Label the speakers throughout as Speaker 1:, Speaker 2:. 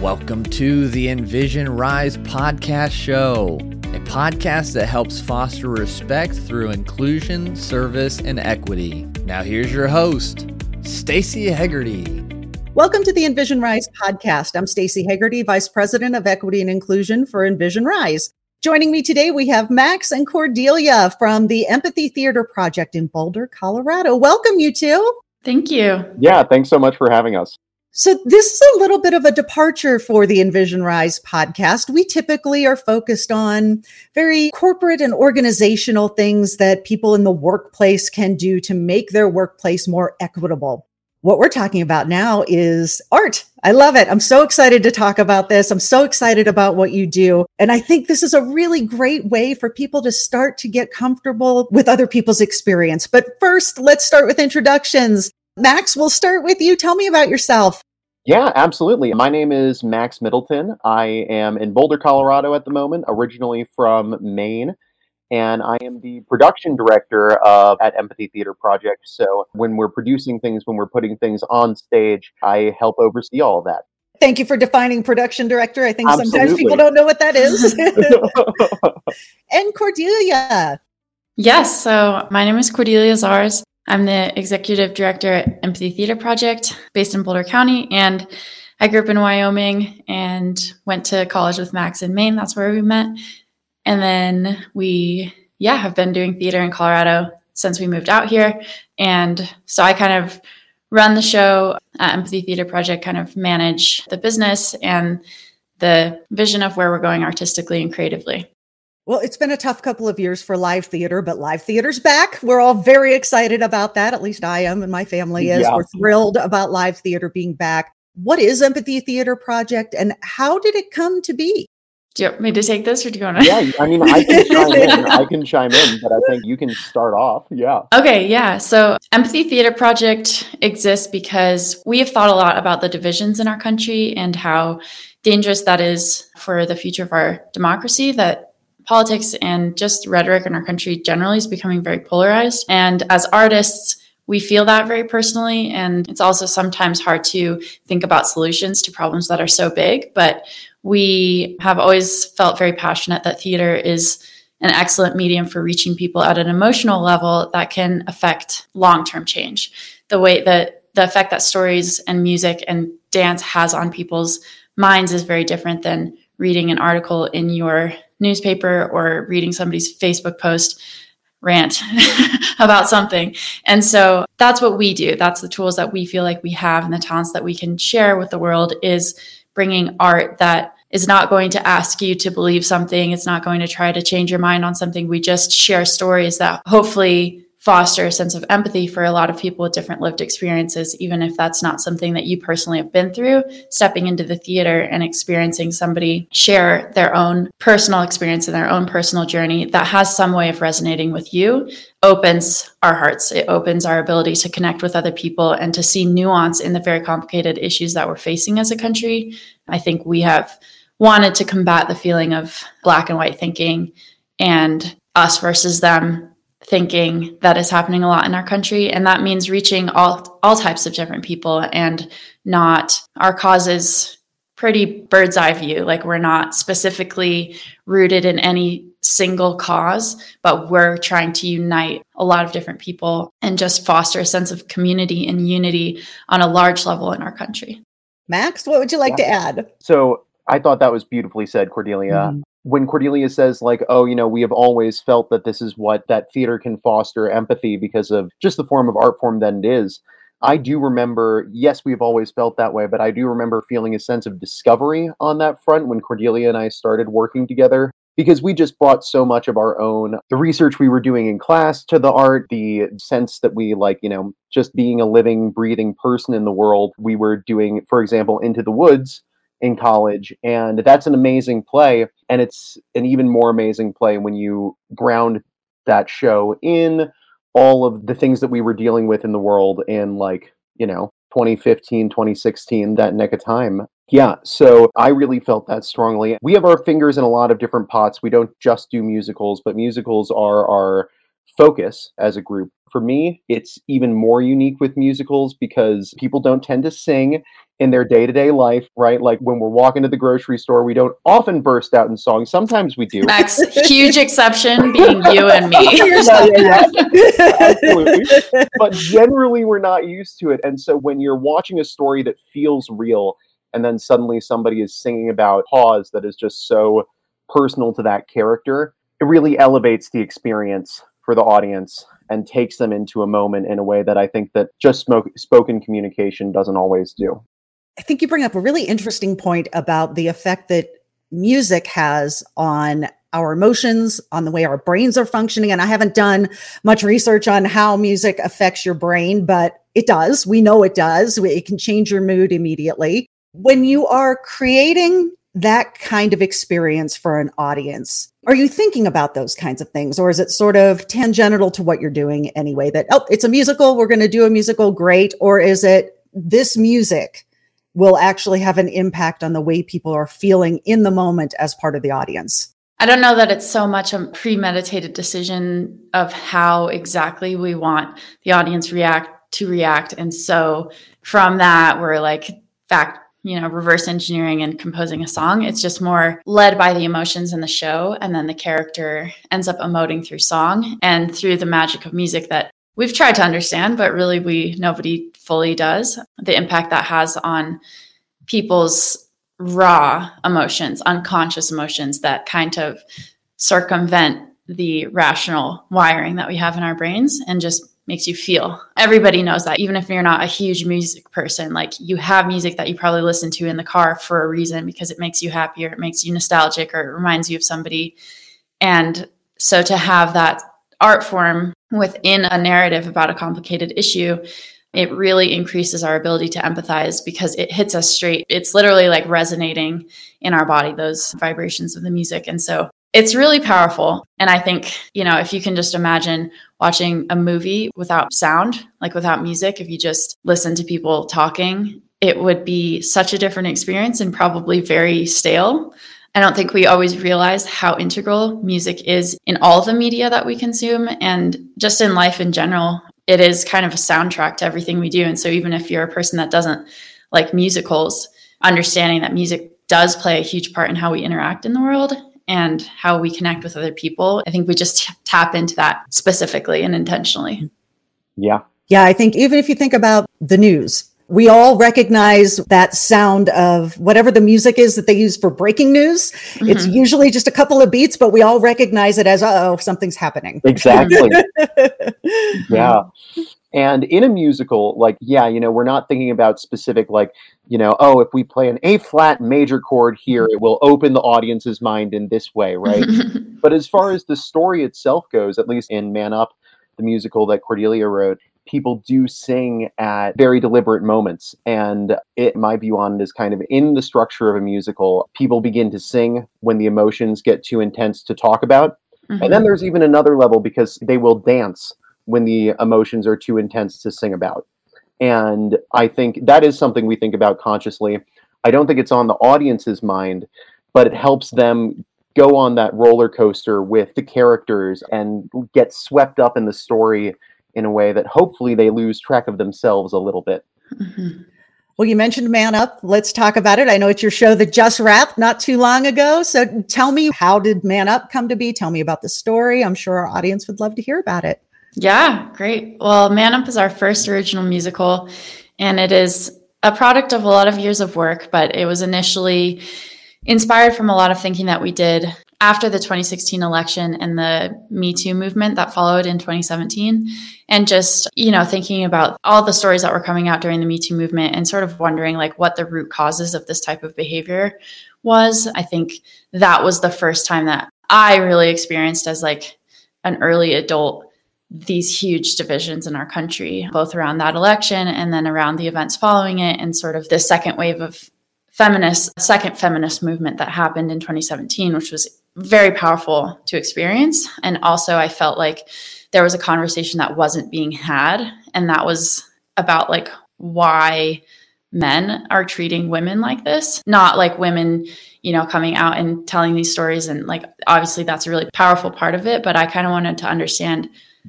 Speaker 1: Welcome to the Envision Rise podcast show, a podcast that helps foster respect through inclusion, service, and equity. Now, here's your host, Stacy Hegarty.
Speaker 2: Welcome to the Envision Rise podcast. I'm Stacy Hegarty, Vice President of Equity and Inclusion for Envision Rise. Joining me today, we have Max and Cordelia from the Empathy Theater Project in Boulder, Colorado. Welcome, you two.
Speaker 3: Thank you.
Speaker 4: Yeah, thanks so much for having us.
Speaker 2: So, this is a little bit of a departure for the Envision Rise podcast. We typically are focused on very corporate and organizational things that people in the workplace can do to make their workplace more equitable. What we're talking about now is art. I love it. I'm so excited to talk about this. I'm so excited about what you do. And I think this is a really great way for people to start to get comfortable with other people's experience. But first, let's start with introductions. Max, we'll start with you. Tell me about yourself.
Speaker 4: Yeah, absolutely. My name is Max Middleton. I am in Boulder, Colorado at the moment, originally from Maine. And I am the production director of at Empathy Theater Project. So when we're producing things, when we're putting things on stage, I help oversee all of that.
Speaker 2: Thank you for defining production director. I think Absolutely. sometimes people don't know what that is. and Cordelia.
Speaker 3: Yes. So my name is Cordelia Zars. I'm the executive director at Empathy Theater Project based in Boulder County. And I grew up in Wyoming and went to college with Max in Maine. That's where we met. And then we, yeah, have been doing theater in Colorado since we moved out here. And so I kind of run the show at Empathy Theater Project, kind of manage the business and the vision of where we're going artistically and creatively.
Speaker 2: Well, it's been a tough couple of years for live theater, but live theater's back. We're all very excited about that. At least I am, and my family is. Yeah. We're thrilled about live theater being back. What is Empathy Theater Project and how did it come to be?
Speaker 3: Do you want me to take this or do you want to?
Speaker 4: Yeah, I mean, I can chime in. I can chime in, but I think you can start off. Yeah.
Speaker 3: Okay, yeah. So, Empathy Theater Project exists because we have thought a lot about the divisions in our country and how dangerous that is for the future of our democracy. That politics and just rhetoric in our country generally is becoming very polarized. And as artists, we feel that very personally. And it's also sometimes hard to think about solutions to problems that are so big. But we have always felt very passionate that theater is an excellent medium for reaching people at an emotional level that can affect long term change. The way that the effect that stories and music and dance has on people's minds is very different than reading an article in your newspaper or reading somebody's Facebook post rant about something. And so that's what we do. That's the tools that we feel like we have and the talents that we can share with the world is bringing art that is not going to ask you to believe something. It's not going to try to change your mind on something. We just share stories that hopefully foster a sense of empathy for a lot of people with different lived experiences, even if that's not something that you personally have been through. Stepping into the theater and experiencing somebody share their own personal experience and their own personal journey that has some way of resonating with you opens our hearts. It opens our ability to connect with other people and to see nuance in the very complicated issues that we're facing as a country. I think we have wanted to combat the feeling of black and white thinking and us versus them thinking that is happening a lot in our country and that means reaching all all types of different people and not our causes pretty bird's eye view. Like we're not specifically rooted in any single cause but we're trying to unite a lot of different people and just foster a sense of community and unity on a large level in our country.
Speaker 2: Max what would you like yeah. to add?
Speaker 4: So i thought that was beautifully said cordelia. Mm-hmm when Cordelia says like, "Oh, you know, we have always felt that this is what that theater can foster empathy because of just the form of art form that it is." I do remember, yes, we've always felt that way, but I do remember feeling a sense of discovery on that front when Cordelia and I started working together because we just brought so much of our own the research we were doing in class to the art the sense that we like you know just being a living breathing person in the world we were doing for example into the woods in college and that's an amazing play and it's an even more amazing play when you ground that show in all of the things that we were dealing with in the world in like you know 2015 2016 that neck of time. Yeah so i really felt that strongly. We have our fingers in a lot of different pots. We don't just do musicals but musicals are our focus as a group. For me, it's even more unique with musicals because people don't tend to sing in their day to day life, right? Like when we're walking to the grocery store, we don't often burst out in songs. Sometimes we do.
Speaker 3: Next huge exception being you and me.
Speaker 4: yeah, yeah, yeah. Absolutely. But generally, we're not used to it. And so when you're watching a story that feels real, and then suddenly somebody is singing about pause that is just so personal to that character, it really elevates the experience for the audience and takes them into a moment in a way that I think that just smoke, spoken communication doesn't always do.
Speaker 2: I think you bring up a really interesting point about the effect that music has on our emotions, on the way our brains are functioning. And I haven't done much research on how music affects your brain, but it does. We know it does. It can change your mood immediately. When you are creating that kind of experience for an audience, are you thinking about those kinds of things? Or is it sort of tangential to what you're doing anyway? That, oh, it's a musical, we're going to do a musical, great. Or is it this music will actually have an impact on the way people are feeling in the moment as part of the audience?
Speaker 3: I don't know that it's so much a premeditated decision of how exactly we want the audience react to react. And so from that, we're like fact, you know, reverse engineering and composing a song. It's just more led by the emotions in the show. And then the character ends up emoting through song and through the magic of music that we've tried to understand, but really we nobody fully does. The impact that has on people's raw emotions, unconscious emotions that kind of circumvent the rational wiring that we have in our brains and just makes you feel. Everybody knows that, even if you're not a huge music person, like you have music that you probably listen to in the car for a reason because it makes you happier, it makes you nostalgic, or it reminds you of somebody. And so to have that art form within a narrative about a complicated issue it really increases our ability to empathize because it hits us straight. It's literally like resonating in our body, those vibrations of the music. And so it's really powerful. And I think, you know, if you can just imagine watching a movie without sound, like without music, if you just listen to people talking, it would be such a different experience and probably very stale. I don't think we always realize how integral music is in all the media that we consume and just in life in general it is kind of a soundtrack to everything we do. And so even if you're a person that doesn't like musicals, understanding that music does play a huge part in how we interact in the world and how we connect with other people, I think we just t- tap into that specifically and intentionally.
Speaker 4: Yeah.
Speaker 2: Yeah, I think even if you think about the news, we all recognize that sound of whatever the music is that they use for breaking news. Mm-hmm. It's usually just a couple of beats, but we all recognize it as, oh, something's happening.
Speaker 4: Exactly. yeah. And in a musical, like, yeah, you know, we're not thinking about specific, like, you know, oh, if we play an A flat major chord here, it will open the audience's mind in this way, right? but as far as the story itself goes, at least in Man Up, the musical that Cordelia wrote, people do sing at very deliberate moments. And it, my view on it is kind of in the structure of a musical, people begin to sing when the emotions get too intense to talk about. Mm-hmm. And then there's even another level because they will dance when the emotions are too intense to sing about. And I think that is something we think about consciously. I don't think it's on the audience's mind, but it helps them go on that roller coaster with the characters and get swept up in the story in a way that hopefully they lose track of themselves a little bit.
Speaker 2: Mm-hmm. Well, you mentioned Man Up. Let's talk about it. I know it's your show that just wrapped not too long ago. So tell me, how did Man Up come to be? Tell me about the story. I'm sure our audience would love to hear about it.
Speaker 3: Yeah, great. Well, Man Up is our first original musical, and it is a product of a lot of years of work, but it was initially inspired from a lot of thinking that we did after the 2016 election and the Me Too movement that followed in 2017. And just, you know, thinking about all the stories that were coming out during the Me Too movement and sort of wondering like what the root causes of this type of behavior was. I think that was the first time that I really experienced as like an early adult these huge divisions in our country, both around that election and then around the events following it, and sort of the second wave of feminist, second feminist movement that happened in 2017, which was very powerful to experience. And also, I felt like there was a conversation that wasn't being had, and that was about like why men are treating women like this, not like women, you know, coming out and telling these stories. And like, obviously, that's a really powerful part of it. But I kind of wanted to understand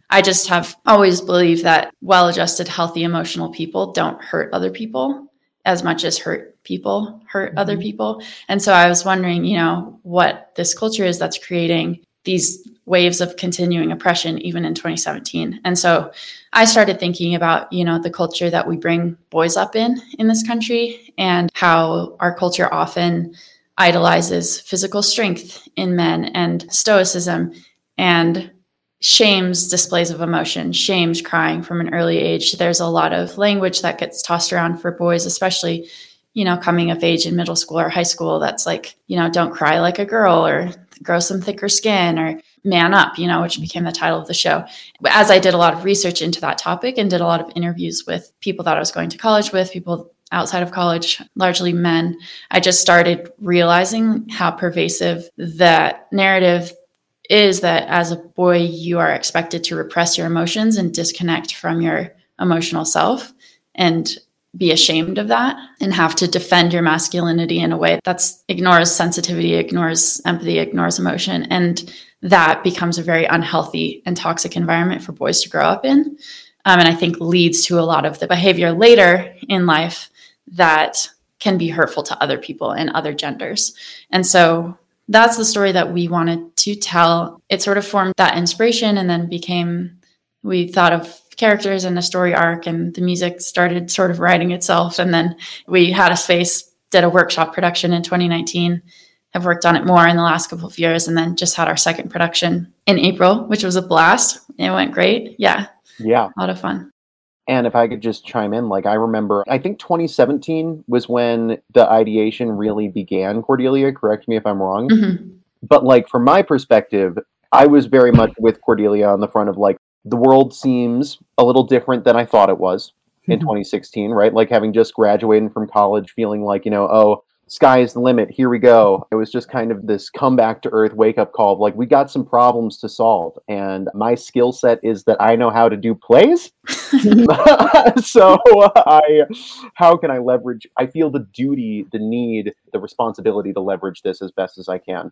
Speaker 3: I just have always believed that well adjusted, healthy, emotional people don't hurt other people as much as hurt people hurt mm-hmm. other people. And so I was wondering, you know, what this culture is that's creating these waves of continuing oppression even in 2017. And so I started thinking about, you know, the culture that we bring boys up in in this country and how our culture often idolizes physical strength in men and stoicism and shames displays of emotion, shames crying from an early age. There's a lot of language that gets tossed around for boys, especially, you know, coming of age in middle school or high school. That's like, you know, don't cry like a girl or grow some thicker skin or man up, you know, which became the title of the show. As I did a lot of research into that topic and did a lot of interviews with people that I was going to college with, people outside of college, largely men, I just started realizing how pervasive that narrative is that as a boy, you are expected to repress your emotions and disconnect from your emotional self and be ashamed of that and have to defend your masculinity in a way that's ignores sensitivity, ignores empathy, ignores emotion. And that becomes a very unhealthy and toxic environment for boys to grow up in. Um, and I think leads to a lot of the behavior later in life that can be hurtful to other people and other genders. And so that's the story that we wanted to tell. It sort of formed that inspiration and then became, we thought of characters and a story arc, and the music started sort of writing itself. And then we had a space, did a workshop production in 2019, have worked on it more in the last couple of years, and then just had our second production in April, which was a blast. It went great. Yeah.
Speaker 4: Yeah.
Speaker 3: A lot of fun.
Speaker 4: And if I could just chime in, like I remember, I think 2017 was when the ideation really began, Cordelia. Correct me if I'm wrong. Mm-hmm. But like from my perspective, I was very much with Cordelia on the front of like, the world seems a little different than I thought it was in mm-hmm. 2016, right? Like having just graduated from college, feeling like, you know, oh, sky is the limit. Here we go. It was just kind of this come back to earth wake up call of like, we got some problems to solve. And my skill set is that I know how to do plays. so I, how can I leverage? I feel the duty, the need, the responsibility to leverage this as best as I can.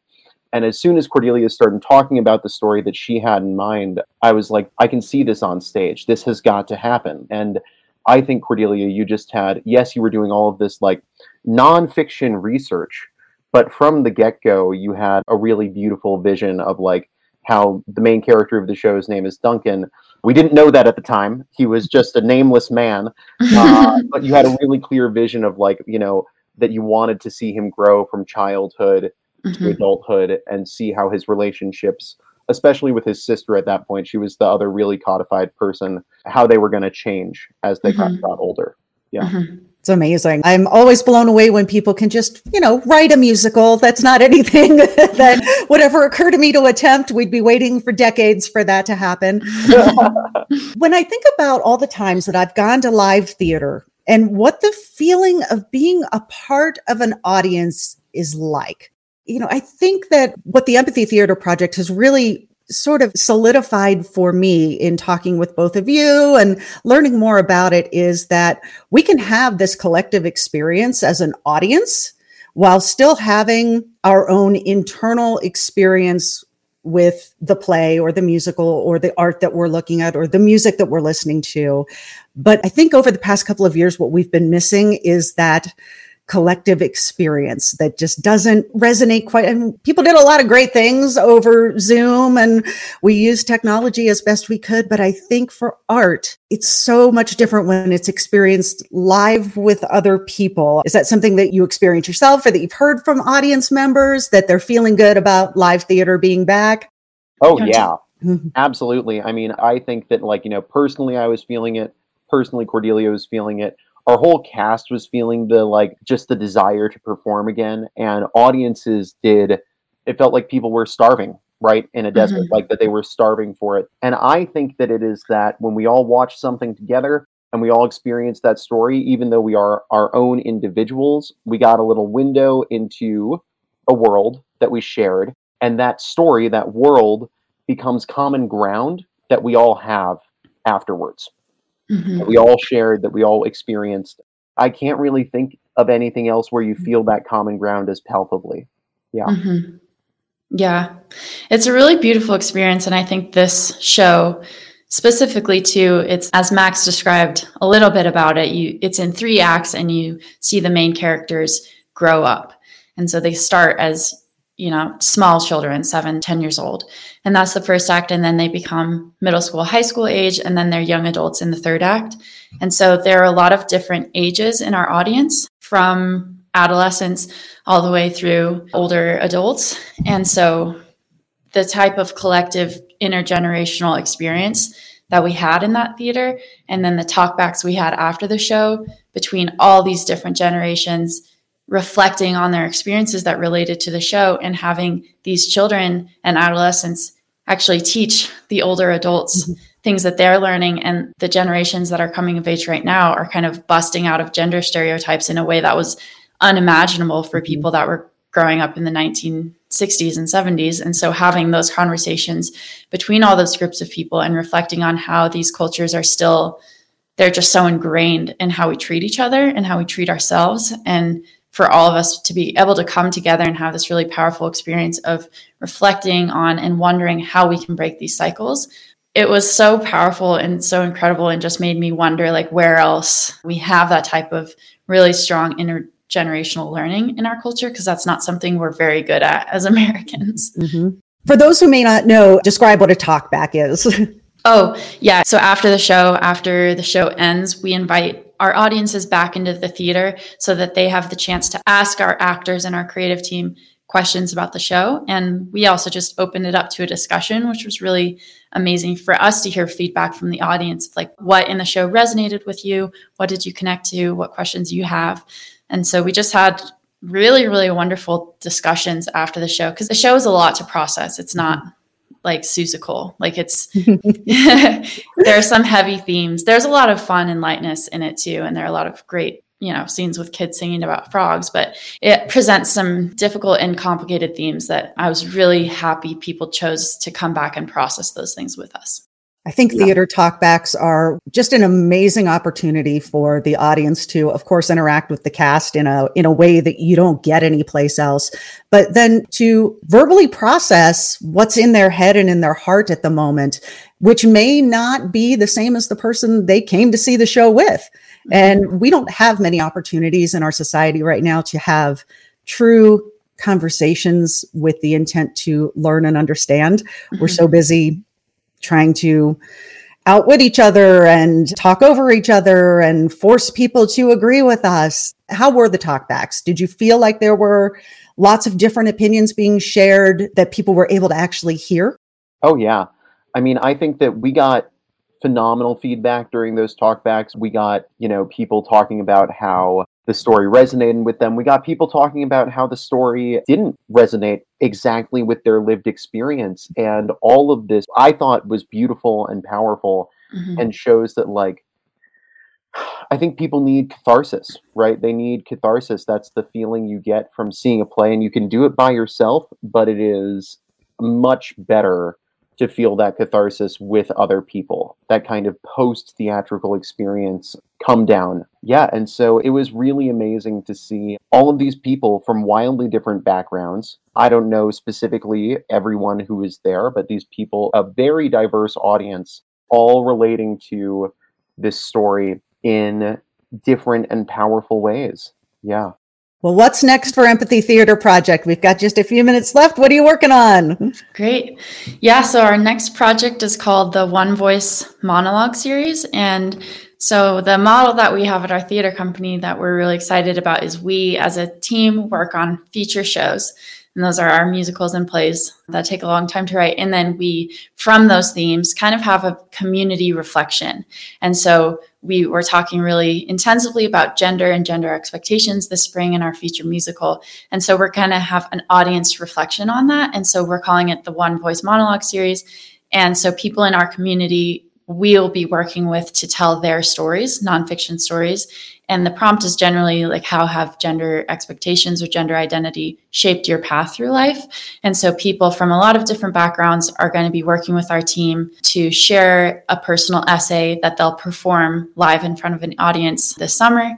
Speaker 4: And as soon as Cordelia started talking about the story that she had in mind, I was like, I can see this on stage. This has got to happen. And I think Cordelia, you just had yes, you were doing all of this like nonfiction research, but from the get go, you had a really beautiful vision of like how the main character of the show's name is Duncan. We didn't know that at the time. He was just a nameless man, uh, but you had a really clear vision of like you know that you wanted to see him grow from childhood mm-hmm. to adulthood and see how his relationships especially with his sister at that point. She was the other really codified person, how they were going to change as they mm-hmm. got, got, older. Yeah. Mm-hmm.
Speaker 2: It's amazing. I'm always blown away when people can just, you know, write a musical. That's not anything that would ever occur to me to attempt. We'd be waiting for decades for that to happen. when I think about all the times that I've gone to live theater and what the feeling of being a part of an audience is like, you know, I think that what the Empathy Theater Project has really sort of solidified for me in talking with both of you and learning more about it is that we can have this collective experience as an audience while still having our own internal experience with the play or the musical or the art that we're looking at or the music that we're listening to. But I think over the past couple of years, what we've been missing is that collective experience that just doesn't resonate quite. And people did a lot of great things over Zoom and we used technology as best we could. But I think for art, it's so much different when it's experienced live with other people. Is that something that you experience yourself or that you've heard from audience members that they're feeling good about live theater being back?
Speaker 4: Oh, yeah. Mm-hmm. Absolutely. I mean, I think that, like, you know, personally, I was feeling it. Personally, Cordelia was feeling it our whole cast was feeling the like just the desire to perform again and audiences did it felt like people were starving right in a desert mm-hmm. like that they were starving for it and i think that it is that when we all watch something together and we all experience that story even though we are our own individuals we got a little window into a world that we shared and that story that world becomes common ground that we all have afterwards mm-hmm. that we all shared, that we all experienced. I can't really think of anything else where you mm-hmm. feel that common ground as palpably. Yeah.
Speaker 3: Mm-hmm. Yeah. It's a really beautiful experience. And I think this show specifically too it's as max described a little bit about it you it's in three acts and you see the main characters grow up and so they start as you know small children seven ten years old. And that's the first act and then they become middle school high school age and then they're young adults in the third act. And so there are a lot of different ages in our audience from adolescents all the way through older adults. And so the type of collective intergenerational experience that we had in that theater and then the talkbacks we had after the show between all these different generations reflecting on their experiences that related to the show and having these children and adolescents actually teach the older adults mm-hmm. things that they're learning and the generations that are coming of age right now are kind of busting out of gender stereotypes in a way that was unimaginable for mm-hmm. people that were growing up in the 1960s and 70s. And so having those conversations between all those groups of people and reflecting on how these cultures are still, they're just so ingrained in how we treat each other and how we treat ourselves. And for all of us to be able to come together and have this really powerful experience of reflecting on and wondering how we can break these cycles it was so powerful and so incredible and just made me wonder like where else we have that type of really strong inner generational learning in our culture because that's not something we're very good at as Americans.
Speaker 2: Mm-hmm. For those who may not know, describe what a talkback is.
Speaker 3: oh, yeah. So after the show, after the show ends, we invite our audiences back into the theater so that they have the chance to ask our actors and our creative team questions about the show. And we also just opened it up to a discussion, which was really amazing for us to hear feedback from the audience like what in the show resonated with you, what did you connect to, what questions you have. And so we just had really, really wonderful discussions after the show because the show is a lot to process. It's not like Seussical. Like it's there are some heavy themes. There's a lot of fun and lightness in it too, and there are a lot of great you know scenes with kids singing about frogs but it presents some difficult and complicated themes that i was really happy people chose to come back and process those things with us
Speaker 2: I think yeah. theater talkbacks are just an amazing opportunity for the audience to, of course, interact with the cast in a in a way that you don't get anyplace else. But then to verbally process what's in their head and in their heart at the moment, which may not be the same as the person they came to see the show with. Mm-hmm. And we don't have many opportunities in our society right now to have true conversations with the intent to learn and understand. Mm-hmm. We're so busy trying to outwit each other and talk over each other and force people to agree with us. How were the talkbacks? Did you feel like there were lots of different opinions being shared that people were able to actually hear?
Speaker 4: Oh, yeah. I mean, I think that we got phenomenal feedback during those talkbacks. We got, you know, people talking about how the story resonated with them. We got people talking about how the story didn't resonate exactly with their lived experience. And all of this I thought was beautiful and powerful mm-hmm. and shows that, like, I think people need catharsis, right? They need catharsis. That's the feeling you get from seeing a play, and you can do it by yourself, but it is much better to feel that catharsis with other people, that kind of post theatrical experience come down. Yeah, and so it was really amazing to see all of these people from wildly different backgrounds. I don't know specifically everyone who was there, but these people, a very diverse audience, all relating to this story in different and powerful ways. Yeah.
Speaker 2: Well, what's next for Empathy Theater Project? We've got just a few minutes left. What are you working on?
Speaker 3: Great. Yeah, so our next project is called the One Voice Monologue Series. And so the model that we have at our theater company that we're really excited about is we as a team work on feature shows. And those are our musicals and plays that take a long time to write. And then we, from those themes, kind of have a community reflection. And so we were talking really intensively about gender and gender expectations this spring in our feature musical. And so we're going to have an audience reflection on that. And so we're calling it the One Voice Monologue Series. And so people in our community we'll be working with to tell their stories, nonfiction stories. And the prompt is generally like, how have gender expectations or gender identity shaped your path through life? And so people from a lot of different backgrounds are going to be working with our team to share a personal essay that they'll perform live in front of an audience this summer.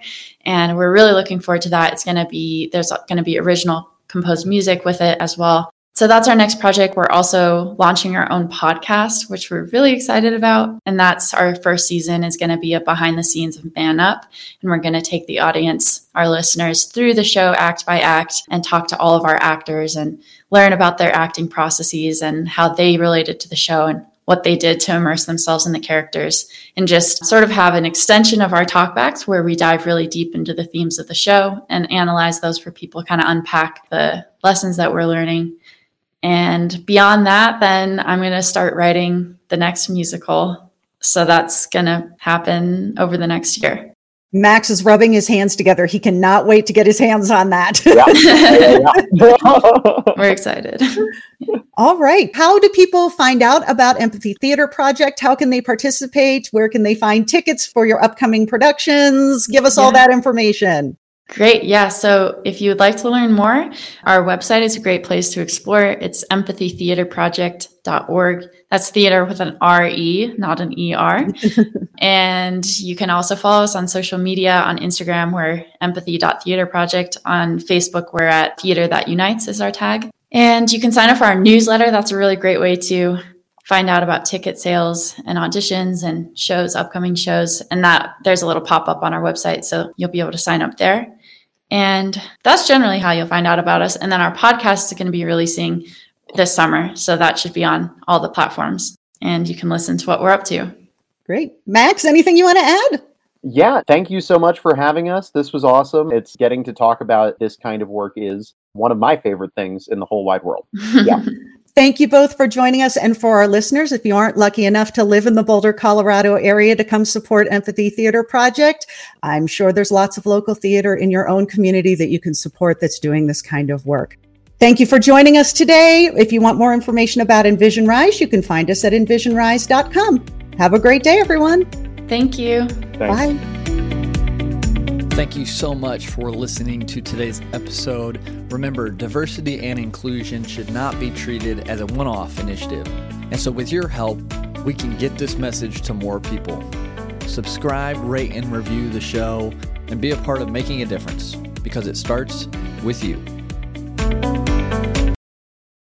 Speaker 3: And we're really looking forward to that. It's going to be, there's going to be original composed music with it as well So that's our next project. We're also launching our own podcast, which we're really excited about. And that's our first season is going to be a behind the scenes of Man Up. And we're going to take the audience, our listeners, through the show act by act and talk to all of our actors and learn about their acting processes and how they related to the show and what they did to immerse themselves in the characters and just sort of have an extension of our talkbacks where we dive really deep into the themes of the show and analyze those for people kind of unpack the lessons that we're learning and beyond that then i'm going to start writing the next musical so that's going to happen over the next year
Speaker 2: Max is rubbing his hands together. He cannot wait to get his hands on that.
Speaker 3: Yeah. We're excited.
Speaker 2: All right. How do people find out about Empathy Theater Project? How can they participate? Where can they find tickets for your upcoming productions? Give us yeah. all that information.
Speaker 3: Great. Yeah. So if you would like to learn more, our website is a great place to explore. It's empathytheaterproject.org. That's theater with an R-E, not an E-R. and you can also follow us on social media on Instagram, we're empathy.theaterproject. On Facebook, we're at Theater That Unites is our tag. And you can sign up for our newsletter. That's a really great way to find out about ticket sales and auditions and shows, upcoming shows. And that there's a little pop up on our website. So you'll be able to sign up there. And that's generally how you'll find out about us. And then our podcast is going to be releasing this summer. So that should be on all the platforms and you can listen to what we're up to.
Speaker 2: Great. Max, anything you want to add?
Speaker 4: Yeah, thank you so much for having us. This was awesome. It's getting to talk about this kind of work is one of my favorite things in the whole wide world. Yeah.
Speaker 2: Thank you both for joining us. And for our listeners, if you aren't lucky enough to live in the Boulder, Colorado area to come support Empathy Theater Project, I'm sure there's lots of local theater in your own community that you can support that's doing this kind of work. Thank you for joining us today. If you want more information about Envision Rise, you can find us at envisionrise.com. Have a great day, everyone.
Speaker 3: Thank you.
Speaker 4: Thanks.
Speaker 2: Bye.
Speaker 1: Thank you so much for listening to today's episode. Remember, diversity and inclusion should not be treated as a one off initiative. And so, with your help, we can get this message to more people. Subscribe, rate, and review the show, and be a part of making a difference because it starts with you.